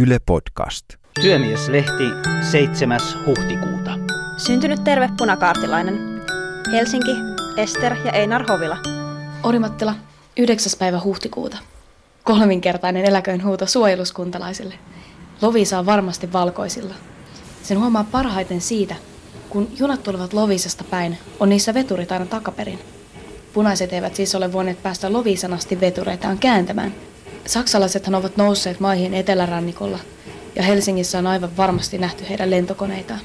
Yle Podcast. Työmieslehti 7. huhtikuuta. Syntynyt terve punakaartilainen. Helsinki, Ester ja Einar Hovila. Orimattila, 9. päivä huhtikuuta. Kolminkertainen eläköön huuto suojeluskuntalaisille. Lovisa on varmasti valkoisilla. Sen huomaa parhaiten siitä, kun junat tulevat Lovisasta päin, on niissä veturit aina takaperin. Punaiset eivät siis ole voineet päästä Lovisan asti vetureitaan kääntämään. Saksalaisethan ovat nousseet maihin etelärannikolla, ja Helsingissä on aivan varmasti nähty heidän lentokoneitaan.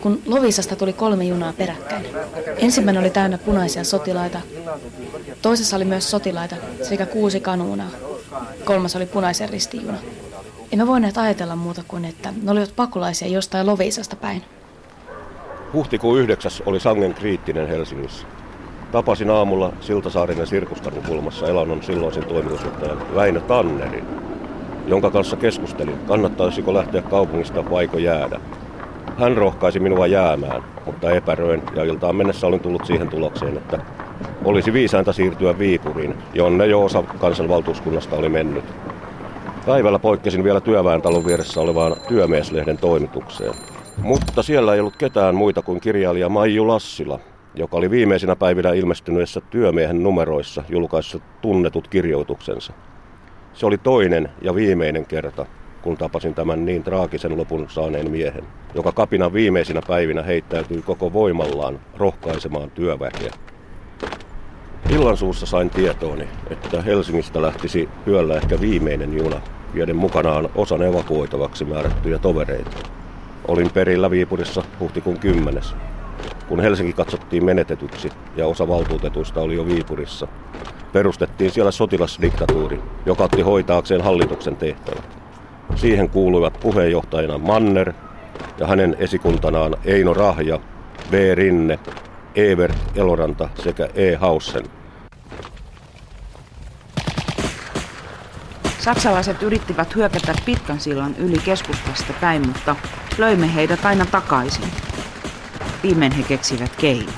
Kun Lovisasta tuli kolme junaa peräkkäin. Ensimmäinen oli täynnä punaisia sotilaita, toisessa oli myös sotilaita sekä kuusi kanuunaa. Kolmas oli punaisen ristijuna. Emme voineet ajatella muuta kuin, että ne olivat pakolaisia jostain Lovisasta päin. Huhtikuun 9. oli sangen kriittinen Helsingissä. Tapasin aamulla Siltasaaren ja Sirkuskarhun kulmassa Elannon silloisen toimitusjohtajan Väinö Tannerin, jonka kanssa keskustelin, kannattaisiko lähteä kaupungista vaiko jäädä. Hän rohkaisi minua jäämään, mutta epäröin ja iltaan mennessä olin tullut siihen tulokseen, että olisi viisainta siirtyä Viipuriin, jonne jo osa kansanvaltuuskunnasta oli mennyt. Päivällä poikkesin vielä työväentalon vieressä olevaan työmieslehden toimitukseen. Mutta siellä ei ollut ketään muita kuin kirjailija Maiju Lassila, joka oli viimeisinä päivinä ilmestyneessä työmiehen numeroissa julkaissut tunnetut kirjoituksensa. Se oli toinen ja viimeinen kerta, kun tapasin tämän niin traagisen lopun saaneen miehen, joka kapinan viimeisinä päivinä heittäytyi koko voimallaan rohkaisemaan työväkeä. Illan suussa sain tietooni, että Helsingistä lähtisi yöllä ehkä viimeinen juna, vieden mukanaan osan evakuoitavaksi määrättyjä tovereita. Olin perillä Viipurissa huhtikuun 10. Kun Helsinki katsottiin menetetyksi ja osa valtuutetuista oli jo Viipurissa, perustettiin siellä sotilasdiktatuuri, joka otti hoitaakseen hallituksen tehtävät. Siihen kuuluivat puheenjohtajina Manner ja hänen esikuntanaan Eino Rahja, B. Rinne, Evert Eloranta sekä E. Hausen. Saksalaiset yrittivät hyökätä pitkän sillan yli keskustasta päin, mutta löimme heidät aina takaisin. Viimein he keksivät keinon.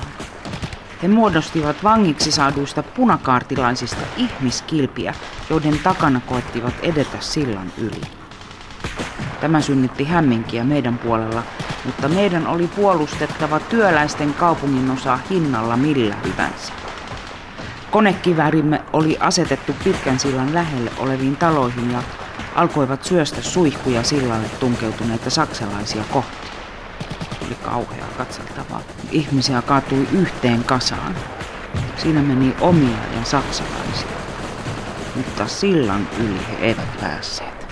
He muodostivat vangiksi saaduista punakaartilaisista ihmiskilpiä, joiden takana koettivat edetä sillan yli. Tämä synnytti hämminkiä meidän puolella, mutta meidän oli puolustettava työläisten kaupunginosaa hinnalla millä hyvänsä. Konekiväärimme oli asetettu pitkän sillan lähelle oleviin taloihin ja alkoivat syöstä suihkuja sillalle tunkeutuneita saksalaisia kohti. Kauheaa katseltavaa. Ihmisiä kaatui yhteen kasaan. Siinä meni omia ja saksalaisia. Mutta sillan yli he eivät päässeet.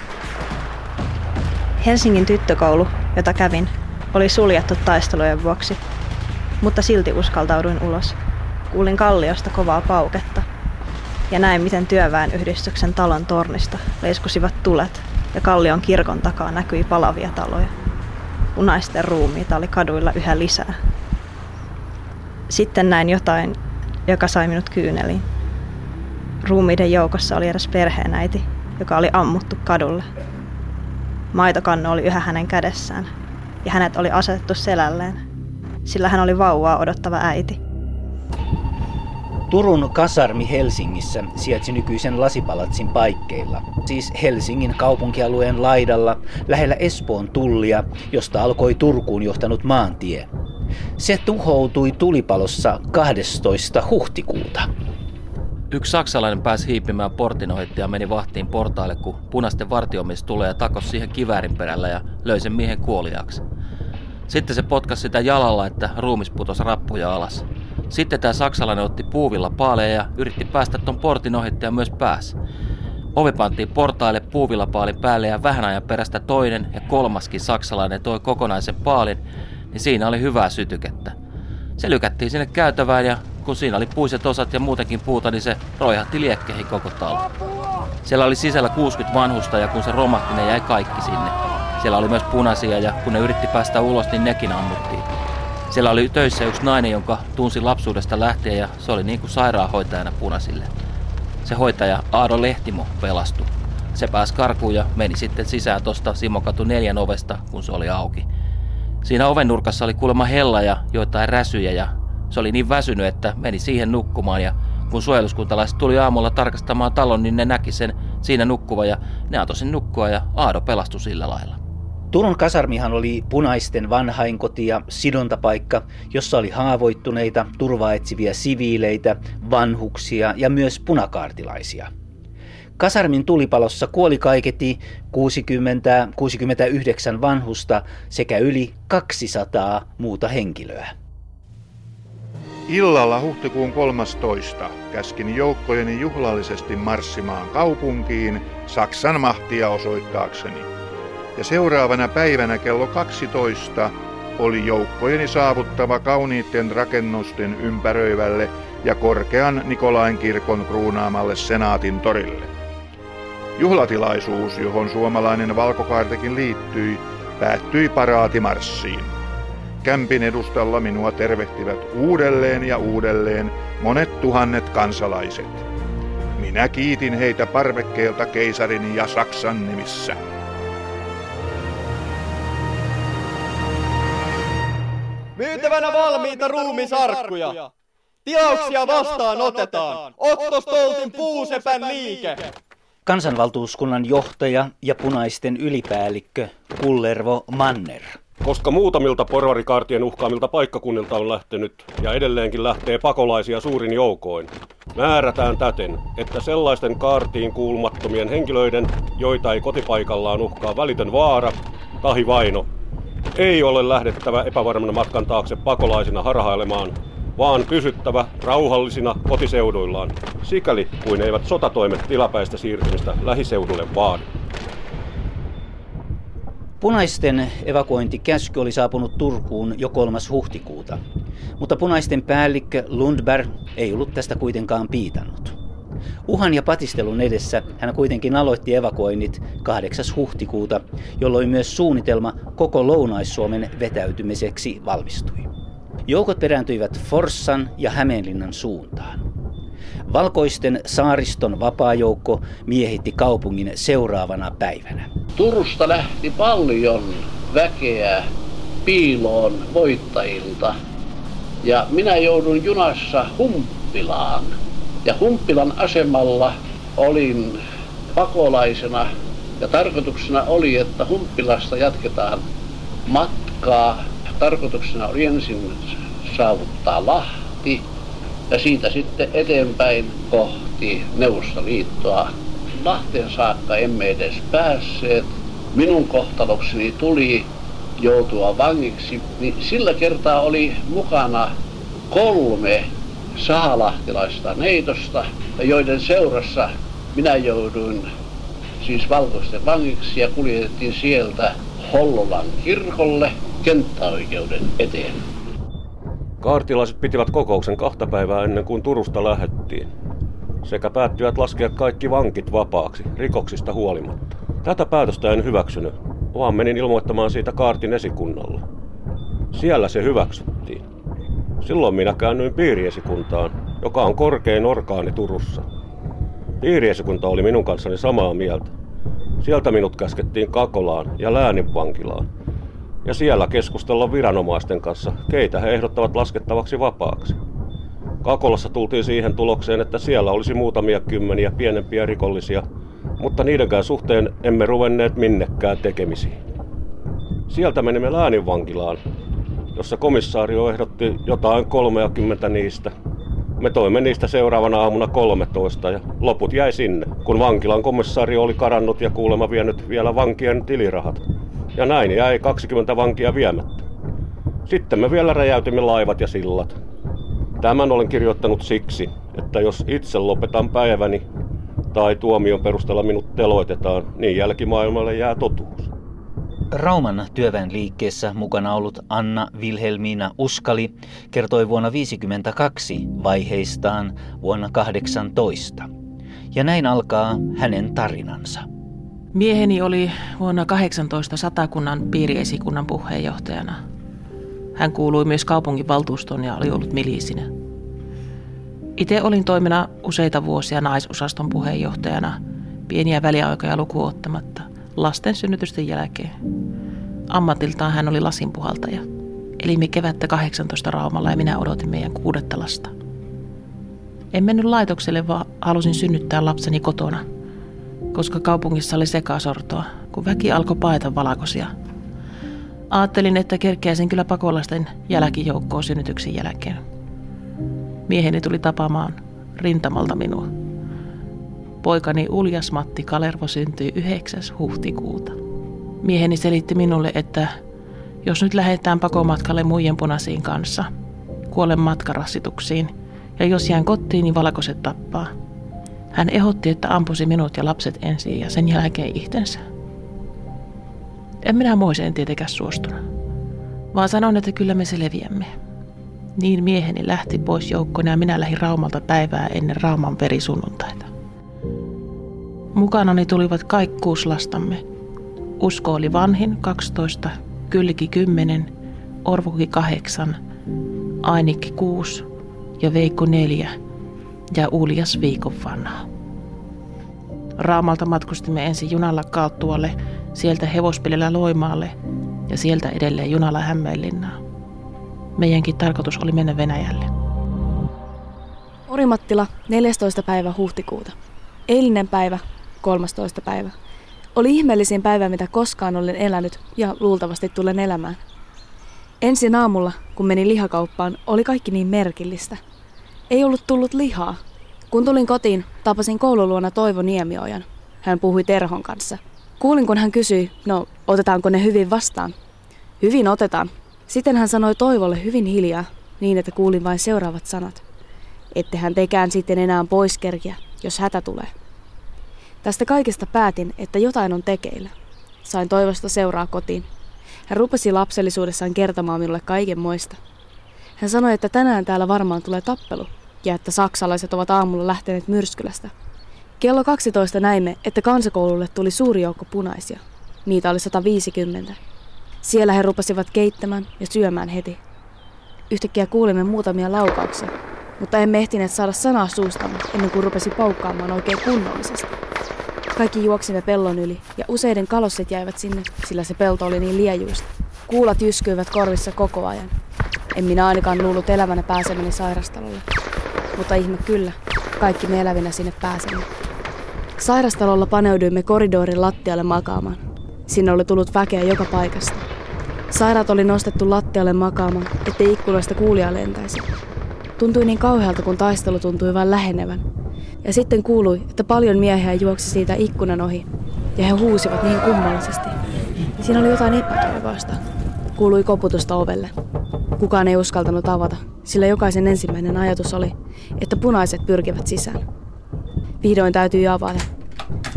Helsingin tyttökoulu, jota kävin, oli suljettu taistelujen vuoksi, mutta silti uskaltauduin ulos. Kuulin kalliosta kovaa pauketta ja näin, miten työväenyhdistyksen talon tornista leiskusivat tulet ja kallion kirkon takaa näkyi palavia taloja. Punaisten ruumiita oli kaduilla yhä lisää. Sitten näin jotain, joka sai minut kyyneliin. Ruumiiden joukossa oli edes perheenäiti, joka oli ammuttu kadulle. Maitokannu oli yhä hänen kädessään, ja hänet oli asetettu selälleen, sillä hän oli vauvaa odottava äiti. Turun kasarmi Helsingissä sijaitsi nykyisen lasipalatsin paikkeilla, siis Helsingin kaupunkialueen laidalla, lähellä Espoon tullia, josta alkoi Turkuun johtanut maantie. Se tuhoutui tulipalossa 12. huhtikuuta. Yksi saksalainen pääsi hiipimään portin ohitti ja meni vahtiin portaille, kun punaisten vartiomies tulee ja takos siihen kiväärin perällä ja löi sen miehen kuoliaksi. Sitten se potkasi sitä jalalla, että ruumis putosi rappuja alas. Sitten tämä saksalainen otti puuvilla paaleja ja yritti päästä ton portin ohitti ja myös pääsi. Ovi pantiin portaille puuvilla paalin päälle ja vähän ajan perästä toinen ja kolmaskin saksalainen toi kokonaisen paalin, niin siinä oli hyvää sytykettä. Se lykättiin sinne käytävään ja kun siinä oli puiset osat ja muutenkin puuta, niin se roihahti liekkeihin koko talo. Siellä oli sisällä 60 vanhusta ja kun se romahti, ne jäi kaikki sinne. Siellä oli myös punaisia ja kun ne yritti päästä ulos, niin nekin ammuttiin. Siellä oli töissä yksi nainen, jonka tunsi lapsuudesta lähtien ja se oli niin kuin sairaanhoitajana punaisille. Se hoitaja Aado Lehtimo pelastui. Se pääsi karkuun ja meni sitten sisään tuosta Simokatu neljän ovesta, kun se oli auki. Siinä oven nurkassa oli kuulemma hella ja joitain räsyjä ja se oli niin väsynyt, että meni siihen nukkumaan ja Kun suojeluskuntalaiset tuli aamulla tarkastamaan talon, niin ne näki sen siinä nukkuva ja ne antoi sen nukkua ja Aado pelastui sillä lailla. Turun kasarmihan oli punaisten vanhainkoti ja sidontapaikka, jossa oli haavoittuneita, turvaa etsiviä siviileitä, vanhuksia ja myös punakaartilaisia. Kasarmin tulipalossa kuoli kaiketi 60-69 vanhusta sekä yli 200 muuta henkilöä. Illalla huhtikuun 13. käskin joukkojeni juhlallisesti marssimaan kaupunkiin Saksan mahtia osoittaakseni. Ja seuraavana päivänä kello 12 oli joukkojeni saavuttava kauniitten rakennusten ympäröivälle ja korkean Nikolain kirkon kruunaamalle Senaatin torille. Juhlatilaisuus, johon suomalainen valkokaartekin liittyi, päättyi paraatimarssiin. Kämpin edustalla minua tervehtivät uudelleen ja uudelleen monet tuhannet kansalaiset. Minä kiitin heitä parvekkeelta keisarin ja Saksan nimissä. Myytävänä valmiita ruumisarkkuja. Tilauksia vastaan otetaan. Otto Stoltin puusepän liike. Kansanvaltuuskunnan johtaja ja punaisten ylipäällikkö Kullervo Manner. Koska muutamilta porvarikaartien uhkaamilta paikkakunnilta on lähtenyt ja edelleenkin lähtee pakolaisia suurin joukoin, määrätään täten, että sellaisten kaartiin kuulumattomien henkilöiden, joita ei kotipaikallaan uhkaa välitön vaara, tahi vaino, ei ole lähdettävä epävarmana matkan taakse pakolaisina harhailemaan, vaan pysyttävä rauhallisina kotiseuduillaan, sikäli kuin eivät sotatoimet tilapäistä siirtymistä lähiseudulle vaadi. Punaisten evakuointikäsky oli saapunut Turkuun jo 3. huhtikuuta, mutta punaisten päällikkö Lundberg ei ollut tästä kuitenkaan piitannut. Uhan ja patistelun edessä hän kuitenkin aloitti evakuoinnit 8. huhtikuuta, jolloin myös suunnitelma koko Lounais-Suomen vetäytymiseksi valmistui. Joukot perääntyivät Forssan ja Hämeenlinnan suuntaan. Valkoisten saariston vapaajoukko miehitti kaupungin seuraavana päivänä. Turusta lähti paljon väkeä piiloon voittajilta ja minä joudun junassa Humppilaan. Ja Humppilan asemalla olin pakolaisena ja tarkoituksena oli, että Humppilasta jatketaan matkaa. Tarkoituksena oli ensin saavuttaa Lahti ja siitä sitten eteenpäin kohti Neuvostoliittoa. Lahteen saakka emme edes päässeet. Minun kohtalokseni tuli joutua vangiksi, niin sillä kertaa oli mukana kolme sahalahtilaista neitosta, joiden seurassa minä jouduin siis valkoisten vangiksi ja kuljetettiin sieltä Hollolan kirkolle kenttäoikeuden eteen. Kaartilaiset pitivät kokouksen kahta päivää ennen kuin Turusta lähettiin, sekä päättyivät laskea kaikki vankit vapaaksi rikoksista huolimatta. Tätä päätöstä en hyväksynyt, vaan menin ilmoittamaan siitä kaartin esikunnalle. Siellä se hyväksyttiin. Silloin minä käännyin piiriesikuntaan, joka on korkein orkaani Turussa. Piiriesikunta oli minun kanssani samaa mieltä. Sieltä minut käskettiin Kakolaan ja lääninvankilaan, ja siellä keskustella viranomaisten kanssa, keitä he ehdottavat laskettavaksi vapaaksi. Kakolassa tultiin siihen tulokseen, että siellä olisi muutamia kymmeniä pienempiä rikollisia, mutta niidenkään suhteen emme ruvenneet minnekään tekemisiin. Sieltä menimme lääninvankilaan, jossa komissaario ehdotti jotain 30 niistä. Me toimme niistä seuraavana aamuna 13 ja loput jäi sinne, kun vankilan komissaario oli karannut ja kuulemma vienyt vielä vankien tilirahat ja näin jäi 20 vankia viemättä. Sitten me vielä räjäytimme laivat ja sillat. Tämän olen kirjoittanut siksi, että jos itse lopetan päiväni tai tuomion perusteella minut teloitetaan, niin jälkimaailmalle jää totuus. Rauman työväenliikkeessä mukana ollut Anna Wilhelmina Uskali kertoi vuonna 1952 vaiheistaan vuonna 18. Ja näin alkaa hänen tarinansa. Mieheni oli vuonna 18 satakunnan piiriesikunnan puheenjohtajana. Hän kuului myös kaupunginvaltuustoon ja oli ollut miliisinä. Itse olin toimena useita vuosia naisosaston puheenjohtajana, pieniä väliaikoja lukuottamatta, lasten synnytysten jälkeen. Ammatiltaan hän oli lasinpuhaltaja. Elimme kevättä 18 Raumalla ja minä odotin meidän kuudetta lasta. En mennyt laitokselle, vaan halusin synnyttää lapseni kotona, koska kaupungissa oli sekasortoa, kun väki alkoi paeta valakosia. Ajattelin, että kerkeäisin kyllä pakolaisten jälkijoukkoon synnytyksen jälkeen. Mieheni tuli tapaamaan rintamalta minua. Poikani Uljas Matti Kalervo syntyi 9. huhtikuuta. Mieheni selitti minulle, että jos nyt lähdetään pakomatkalle muiden punaisiin kanssa, kuolen matkarassituksiin, ja jos jään kotiin, niin valkoiset tappaa. Hän ehotti, että ampusi minut ja lapset ensin ja sen jälkeen itsensä. En minä moiseen tietenkään suostunut, vaan sanon, että kyllä me selviämme. Niin mieheni lähti pois joukkona ja minä lähdin Raumalta päivää ennen Rauman verisunnuntaita. Mukanani tulivat kaikki kuusi lastamme. Usko oli vanhin, 12, Kylki 10, Orvuki 8, Ainikki 6 ja Veikko 4 ja Uljas viikon vanha. Raamalta matkustimme ensin junalla Kaattualle, sieltä hevospilellä Loimaalle ja sieltä edelleen junalla Hämeenlinnaan. Meidänkin tarkoitus oli mennä Venäjälle. Orimattila, 14. päivä huhtikuuta. Eilinen päivä, 13. päivä. Oli ihmeellisin päivä, mitä koskaan olen elänyt ja luultavasti tulen elämään. Ensin aamulla, kun menin lihakauppaan, oli kaikki niin merkillistä. Ei ollut tullut lihaa. Kun tulin kotiin, tapasin koululuona Toivo Niemiojan. Hän puhui Terhon kanssa. Kuulin, kun hän kysyi, no otetaanko ne hyvin vastaan. Hyvin otetaan. Sitten hän sanoi Toivolle hyvin hiljaa, niin että kuulin vain seuraavat sanat. Ettehän tekään sitten enää pois kerkiä, jos hätä tulee. Tästä kaikesta päätin, että jotain on tekeillä. Sain toivosta seuraa kotiin. Hän rupesi lapsellisuudessaan kertomaan minulle kaiken moista. Hän sanoi, että tänään täällä varmaan tulee tappelu ja että saksalaiset ovat aamulla lähteneet Myrskylästä. Kello 12 näimme, että kansakoululle tuli suuri joukko punaisia. Niitä oli 150. Siellä he rupesivat keittämään ja syömään heti. Yhtäkkiä kuulimme muutamia laukauksia, mutta emme ehtineet saada sanaa suustamme ennen kuin rupesi paukkaamaan oikein kunnollisesti. Kaikki juoksimme pellon yli ja useiden kalosset jäivät sinne, sillä se pelto oli niin liejuista. Kuulat jyskyivät korvissa koko ajan. En minä ainakaan luullut elävänä pääsemäni sairastalolle. Mutta ihme kyllä, kaikki me elävinä sinne pääsemme. Sairastalolla paneuduimme koridorin lattialle makaamaan. Sinne oli tullut väkeä joka paikasta. Sairaat oli nostettu lattialle makaamaan, ettei ikkunoista kuulia lentäisi. Tuntui niin kauhealta, kun taistelu tuntui vain lähenevän. Ja sitten kuului, että paljon miehiä juoksi siitä ikkunan ohi, ja he huusivat niin kummallisesti. Siinä oli jotain epätoivoista. Kuului koputusta ovelle. Kukaan ei uskaltanut avata, sillä jokaisen ensimmäinen ajatus oli, että punaiset pyrkivät sisään. Vihdoin täytyi avata.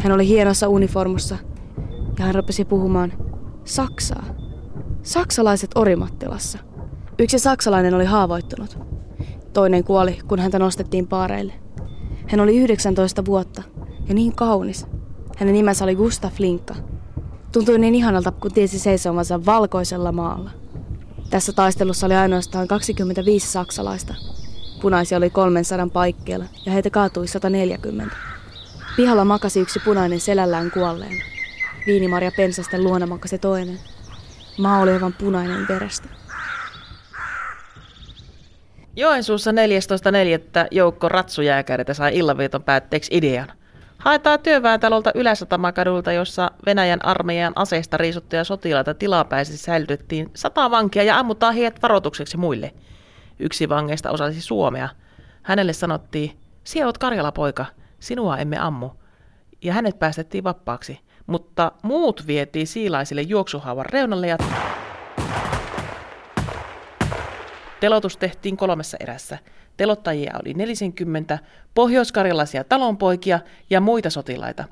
Hän oli hienossa uniformussa ja hän rupesi puhumaan Saksaa. Saksalaiset Orimattilassa. Yksi saksalainen oli haavoittunut. Toinen kuoli, kun häntä nostettiin paareille. Hän oli 19 vuotta ja niin kaunis. Hänen nimensä oli Gustav Flinka. Tuntui niin ihanalta, kun tiesi seisomansa valkoisella maalla. Tässä taistelussa oli ainoastaan 25 saksalaista. Punaisia oli 300 paikkeilla ja heitä kaatui 140. Pihalla makasi yksi punainen selällään kuolleen. Viinimarja pensasten luona makasi toinen. Maa oli aivan punainen verestä. Joensuussa 14.4. joukko ratsujääkäreitä sai illanvieton päätteeksi idean. Haetaan työväentalolta Yläsatamakadulta, jossa Venäjän armeijan aseista riisuttuja sotilaita tilapäisesti säilytettiin sata vankia ja ammutaan heidät varoitukseksi muille. Yksi vangeista osasi suomea. Hänelle sanottiin, sinä oot Karjala-poika, sinua emme ammu. Ja hänet päästettiin vappaaksi. Mutta muut vietiin siilaisille juoksuhaavan reunalle ja Telotus tehtiin kolmessa erässä. Telottajia oli 40, pohjoiskarjalaisia talonpoikia ja muita sotilaita.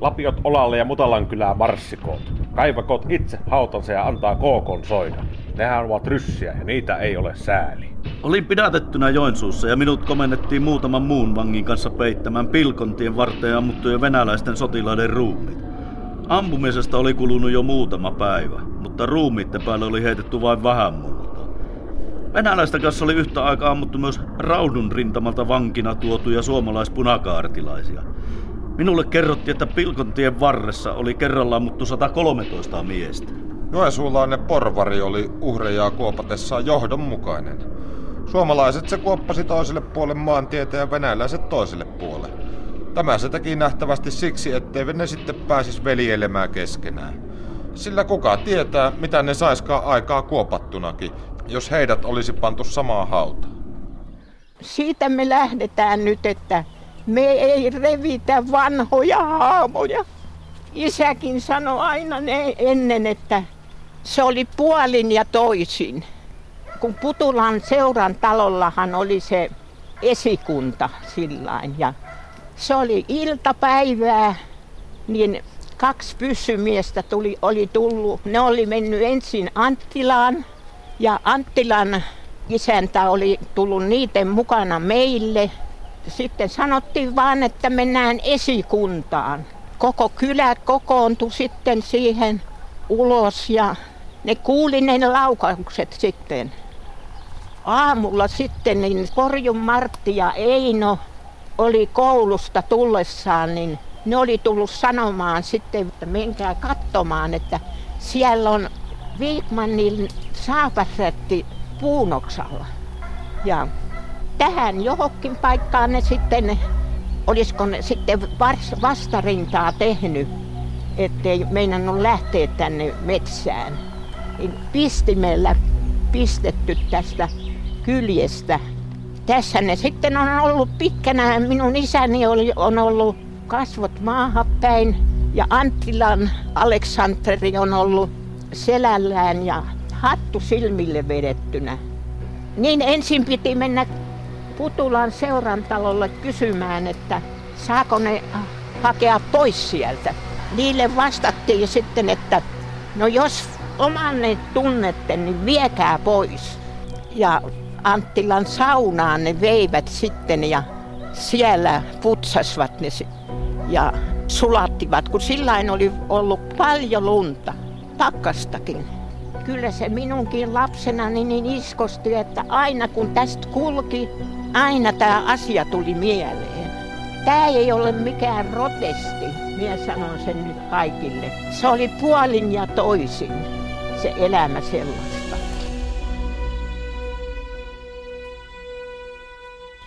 Lapiot olalle ja Mutalan kylää marssikoot. Kaivakot itse hautansa ja antaa kookon soida. Nehän ovat ryssiä ja niitä ei ole sääli. Olin pidätettynä Joensuussa ja minut komennettiin muutaman muun vangin kanssa peittämään pilkontien varteen ammuttujen venäläisten sotilaiden ruumit. Ampumisesta oli kulunut jo muutama päivä, mutta ruumiitten päälle oli heitetty vain vähän multaa. Venäläistä kanssa oli yhtä aikaa ammuttu myös Raudun rintamalta vankina tuotuja suomalaispunakaartilaisia. Minulle kerrottiin, että Pilkontien varressa oli kerralla ammuttu 113 miestä. Joensuulainen porvari oli uhreja kuopatessaan johdonmukainen. Suomalaiset se kuoppasi toiselle puolelle maantietä ja venäläiset toiselle puolelle. Tämä se teki nähtävästi siksi, ettei ne sitten pääsis velielemään keskenään. Sillä kuka tietää, mitä ne saiskaan aikaa kuopattunakin, jos heidät olisi pantu samaan hautaan. Siitä me lähdetään nyt, että me ei revitä vanhoja haamoja. Isäkin sanoi aina ne ennen, että se oli puolin ja toisin. Kun Putulan seuran talollahan oli se esikunta sillain ja se oli iltapäivää, niin kaksi pyssymiestä tuli, oli tullut. Ne oli mennyt ensin Anttilaan ja Anttilan isäntä oli tullut niiden mukana meille. Sitten sanottiin vaan, että mennään esikuntaan. Koko kylä kokoontui sitten siihen ulos ja ne kuuli ne laukaukset sitten. Aamulla sitten niin Korjun Martti ja Eino oli koulusta tullessaan, niin ne oli tullut sanomaan sitten, että menkää katsomaan, että siellä on Viikmanin saapasrätti puunoksalla. Ja tähän johonkin paikkaan ne sitten, olisiko ne sitten vastarintaa tehnyt, ettei meinannut lähteä tänne metsään. Niin pistimellä pistetty tästä kyljestä. Tässä ne sitten on ollut pitkänä, minun isäni oli, on ollut kasvot maahan päin ja Anttilan Aleksanteri on ollut selällään ja hattu silmille vedettynä. Niin ensin piti mennä Putulan seurantalolle kysymään, että saako ne hakea pois sieltä. Niille vastattiin sitten, että no jos omanne tunnette, niin viekää pois. Ja Anttilan saunaan ne veivät sitten ja siellä putsasvat ne ja sulattivat, kun silloin oli ollut paljon lunta, pakkastakin. Kyllä se minunkin lapsena niin iskosti, että aina kun tästä kulki, aina tämä asia tuli mieleen. Tämä ei ole mikään protesti, minä sanon sen nyt kaikille. Se oli puolin ja toisin, se elämä sellaista.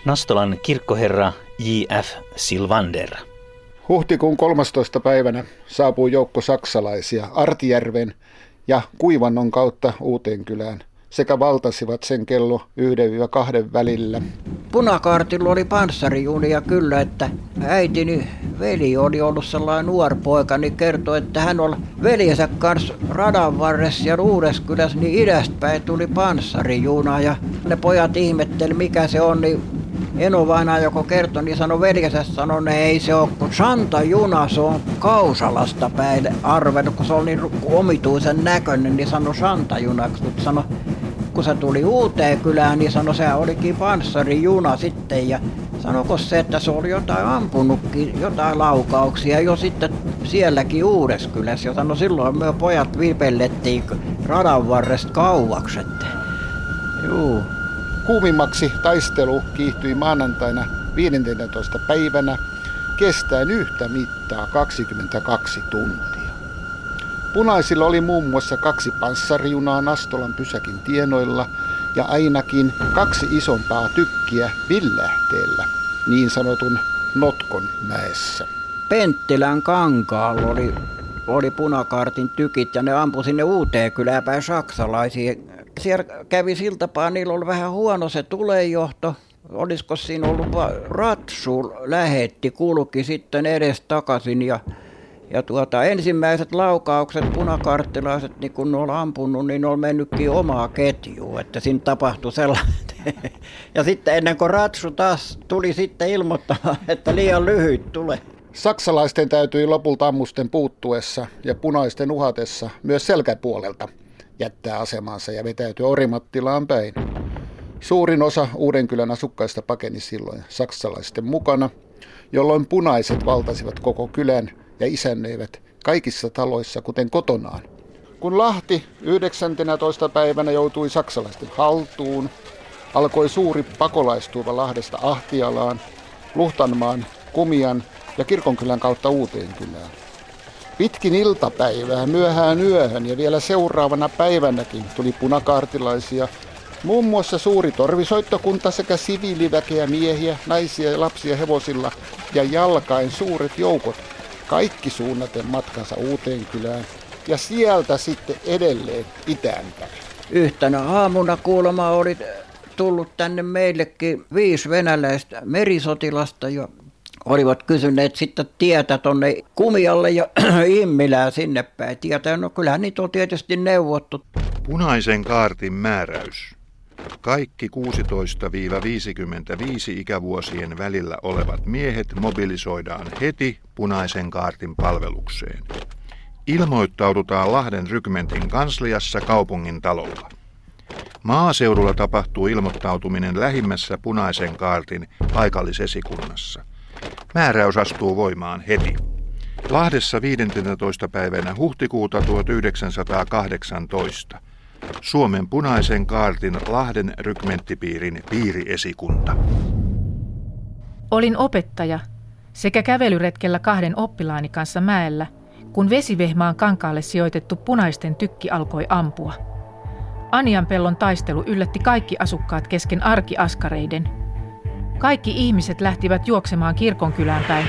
Nastolan kirkkoherra J.F. Silvander. Huhtikuun 13. päivänä saapuu joukko saksalaisia Artijärven ja Kuivannon kautta Uuteenkylään sekä valtasivat sen kello 1-2 välillä. Punakaartilla oli panssarijunia kyllä, että äitini veli oli ollut sellainen nuori poika, niin kertoi, että hän oli veljensä kanssa radan varressa ja Uudeskylässä, niin idästä päin tuli panssarijuna ja ne pojat ihmetteli mikä se on, niin Eno vaina joko kertoi, niin sanoi veljensä, sanoi, että ei se ole kun Santa Juna, se on Kausalasta päin arvennut, kun se oli niin omituisen näköinen, niin sanoi Santa Juna, mutta sanoi, kun se tuli uuteen kylään, niin sanoi, se olikin panssarijuna sitten ja sanoko se, että se oli jotain ampunutkin, jotain laukauksia jo sitten sielläkin Uudeskylässä. Ja sanoi, silloin me pojat vipellettiin radan varresta kauaksi. Että, juu. Kuumimmaksi taistelu kiihtyi maanantaina 15. päivänä kestäen yhtä mittaa 22 tuntia. Punaisilla oli muun muassa kaksi panssarijunaa Nastolan pysäkin tienoilla ja ainakin kaksi isompaa tykkiä Villähteellä, niin sanotun Notkon mäessä. Penttilän kankaalla oli, oli punakartin tykit ja ne ampui sinne uuteen kylään päin saksalaisia siellä kävi siltä tapaa, niillä oli vähän huono se tulejohto. Olisiko siinä ollut ratsu lähetti, kulki sitten edes takaisin ja ja tuota, ensimmäiset laukaukset, punakarttilaiset, niin kun ne oli ampunut, niin ne oli mennytkin omaa ketjuun, että siinä tapahtui sellainen. Ja sitten ennen kuin Ratsu taas tuli sitten ilmoittamaan, että liian lyhyt tulee. Saksalaisten täytyi lopulta ammusten puuttuessa ja punaisten uhatessa myös selkäpuolelta jättää asemansa ja vetäytyä Orimattilaan päin. Suurin osa Uudenkylän asukkaista pakeni silloin saksalaisten mukana, jolloin punaiset valtasivat koko kylän ja isännöivät kaikissa taloissa kuten kotonaan. Kun Lahti 19. päivänä joutui saksalaisten haltuun, alkoi suuri pakolaistuva Lahdesta Ahtialaan, Luhtanmaan, Kumian ja Kirkonkylän kautta Uuteenkylään. Pitkin iltapäivää myöhään yöhön ja vielä seuraavana päivänäkin tuli punakaartilaisia Muun muassa suuri torvisoittokunta sekä siviiliväkeä, miehiä, naisia ja lapsia hevosilla ja jalkain suuret joukot, kaikki suunnaten matkansa uuteen kylään ja sieltä sitten edelleen itäänpäin. Yhtenä aamuna kuulemma oli tullut tänne meillekin viisi venäläistä merisotilasta ja olivat kysyneet sitten tietä tuonne Kumialle ja Immilään sinne päin. Tietä, no kyllähän niitä on tietysti neuvottu. Punaisen kaartin määräys. Kaikki 16-55 ikävuosien välillä olevat miehet mobilisoidaan heti punaisen kaartin palvelukseen. Ilmoittaudutaan Lahden rykmentin kansliassa kaupungin talolla. Maaseudulla tapahtuu ilmoittautuminen lähimmässä punaisen kaartin paikallisesikunnassa. Määräys astuu voimaan heti. Lahdessa 15. päivänä huhtikuuta 1918 Suomen punaisen kaartin Lahden rykmenttipiirin piiriesikunta. Olin opettaja sekä kävelyretkellä kahden oppilaani kanssa mäellä, kun vesivehmaan kankaalle sijoitettu punaisten tykki alkoi ampua. Anianpellon taistelu yllätti kaikki asukkaat kesken arkiaskareiden. Kaikki ihmiset lähtivät juoksemaan kirkonkylään päin.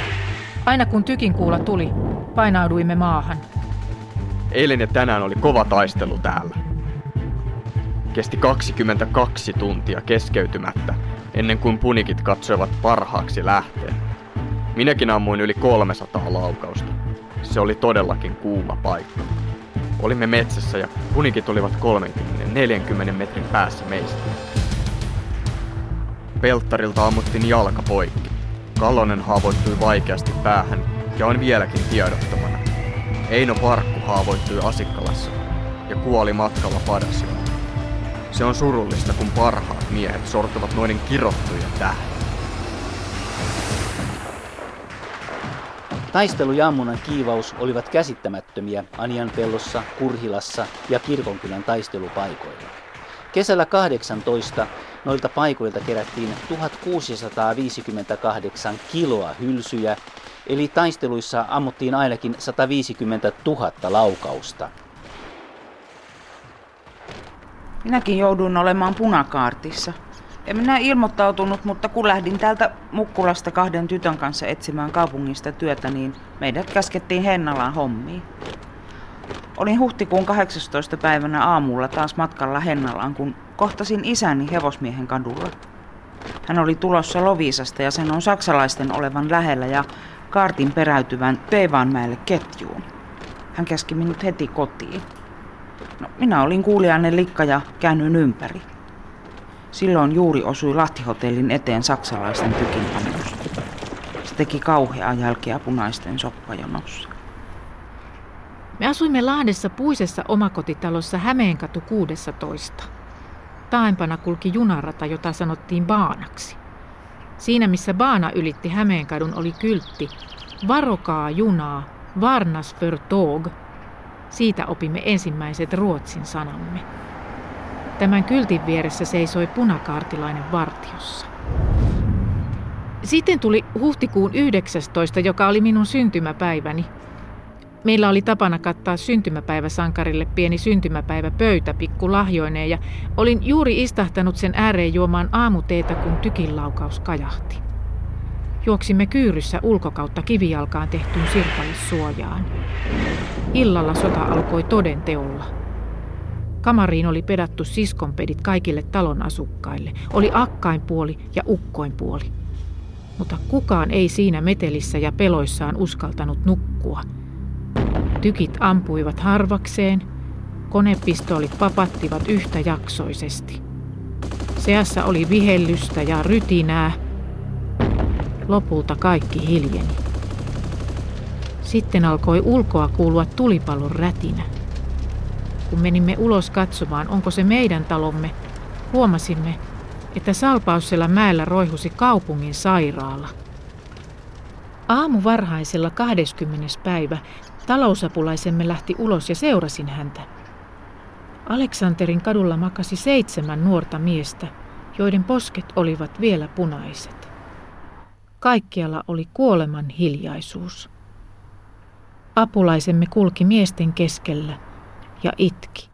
Aina kun tykin kuula tuli, painauduimme maahan. Eilen ja tänään oli kova taistelu täällä. Kesti 22 tuntia keskeytymättä, ennen kuin punikit katsoivat parhaaksi lähteen. Minäkin ammuin yli 300 laukausta. Se oli todellakin kuuma paikka. Olimme metsässä ja punikit olivat 30-40 metrin päässä meistä. Pelttarilta ammuttiin jalka poikki. Kallonen haavoittui vaikeasti päähän ja on vieläkin tiedottomana. Eino Parkku haavoittui Asikkalassa ja kuoli matkalla Padasioon. Se on surullista, kun parhaat miehet sortuvat noiden kirottujen tähden. Taistelu ja ammunnan kiivaus olivat käsittämättömiä Anianpellossa, Kurhilassa ja Kirkonkylän taistelupaikoilla. Kesällä 18 noilta paikoilta kerättiin 1658 kiloa hylsyjä, eli taisteluissa ammuttiin ainakin 150 000 laukausta. Minäkin jouduin olemaan punakaartissa. En minä ilmoittautunut, mutta kun lähdin täältä Mukkulasta kahden tytön kanssa etsimään kaupungista työtä, niin meidät käskettiin Hennalaan hommiin. Olin huhtikuun 18. päivänä aamulla taas matkalla Hennalaan, kun kohtasin isäni hevosmiehen kadulla. Hän oli tulossa Lovisasta ja sen on saksalaisten olevan lähellä ja kaartin peräytyvän Peivaanmäelle ketjuun. Hän käski minut heti kotiin. No, minä olin kuulijainen likka ja käännyin ympäri. Silloin juuri osui Lahtihotellin eteen saksalaisten tykinpannus. Se teki kauheaa jälkeä punaisten soppajonossa. Me asuimme Lahdessa puisessa omakotitalossa Hämeenkatu 16. Taaempana kulki junarata, jota sanottiin Baanaksi. Siinä missä Baana ylitti Hämeenkadun oli kyltti Varokaa junaa, Varnas för tåg. Siitä opimme ensimmäiset ruotsin sanamme. Tämän kyltin vieressä seisoi punakaartilainen vartiossa. Sitten tuli huhtikuun 19, joka oli minun syntymäpäiväni. Meillä oli tapana kattaa syntymäpäiväsankarille pieni syntymäpäiväpöytä pikku lahjoineen ja olin juuri istahtanut sen ääreen juomaan aamuteetä, kun tykilaukaus kajahti. Juoksimme kyyryssä ulkokautta kivijalkaan tehtyyn sirpalissuojaan. Illalla sota alkoi toden teolla. Kamariin oli pedattu siskonpedit kaikille talon asukkaille. Oli akkainpuoli ja ukkoinpuoli. Mutta kukaan ei siinä metelissä ja peloissaan uskaltanut nukkua. Tykit ampuivat harvakseen, konepistoolit papattivat yhtäjaksoisesti. Seassa oli vihellystä ja rytinää. Lopulta kaikki hiljeni. Sitten alkoi ulkoa kuulua tulipallon rätinä. Kun menimme ulos katsomaan, onko se meidän talomme, huomasimme, että Salpaussella mäellä roihusi kaupungin sairaala. Aamu varhaisella 20. päivä talousapulaisemme lähti ulos ja seurasin häntä. Aleksanterin kadulla makasi seitsemän nuorta miestä, joiden posket olivat vielä punaiset. Kaikkialla oli kuoleman hiljaisuus. Apulaisemme kulki miesten keskellä ja itki.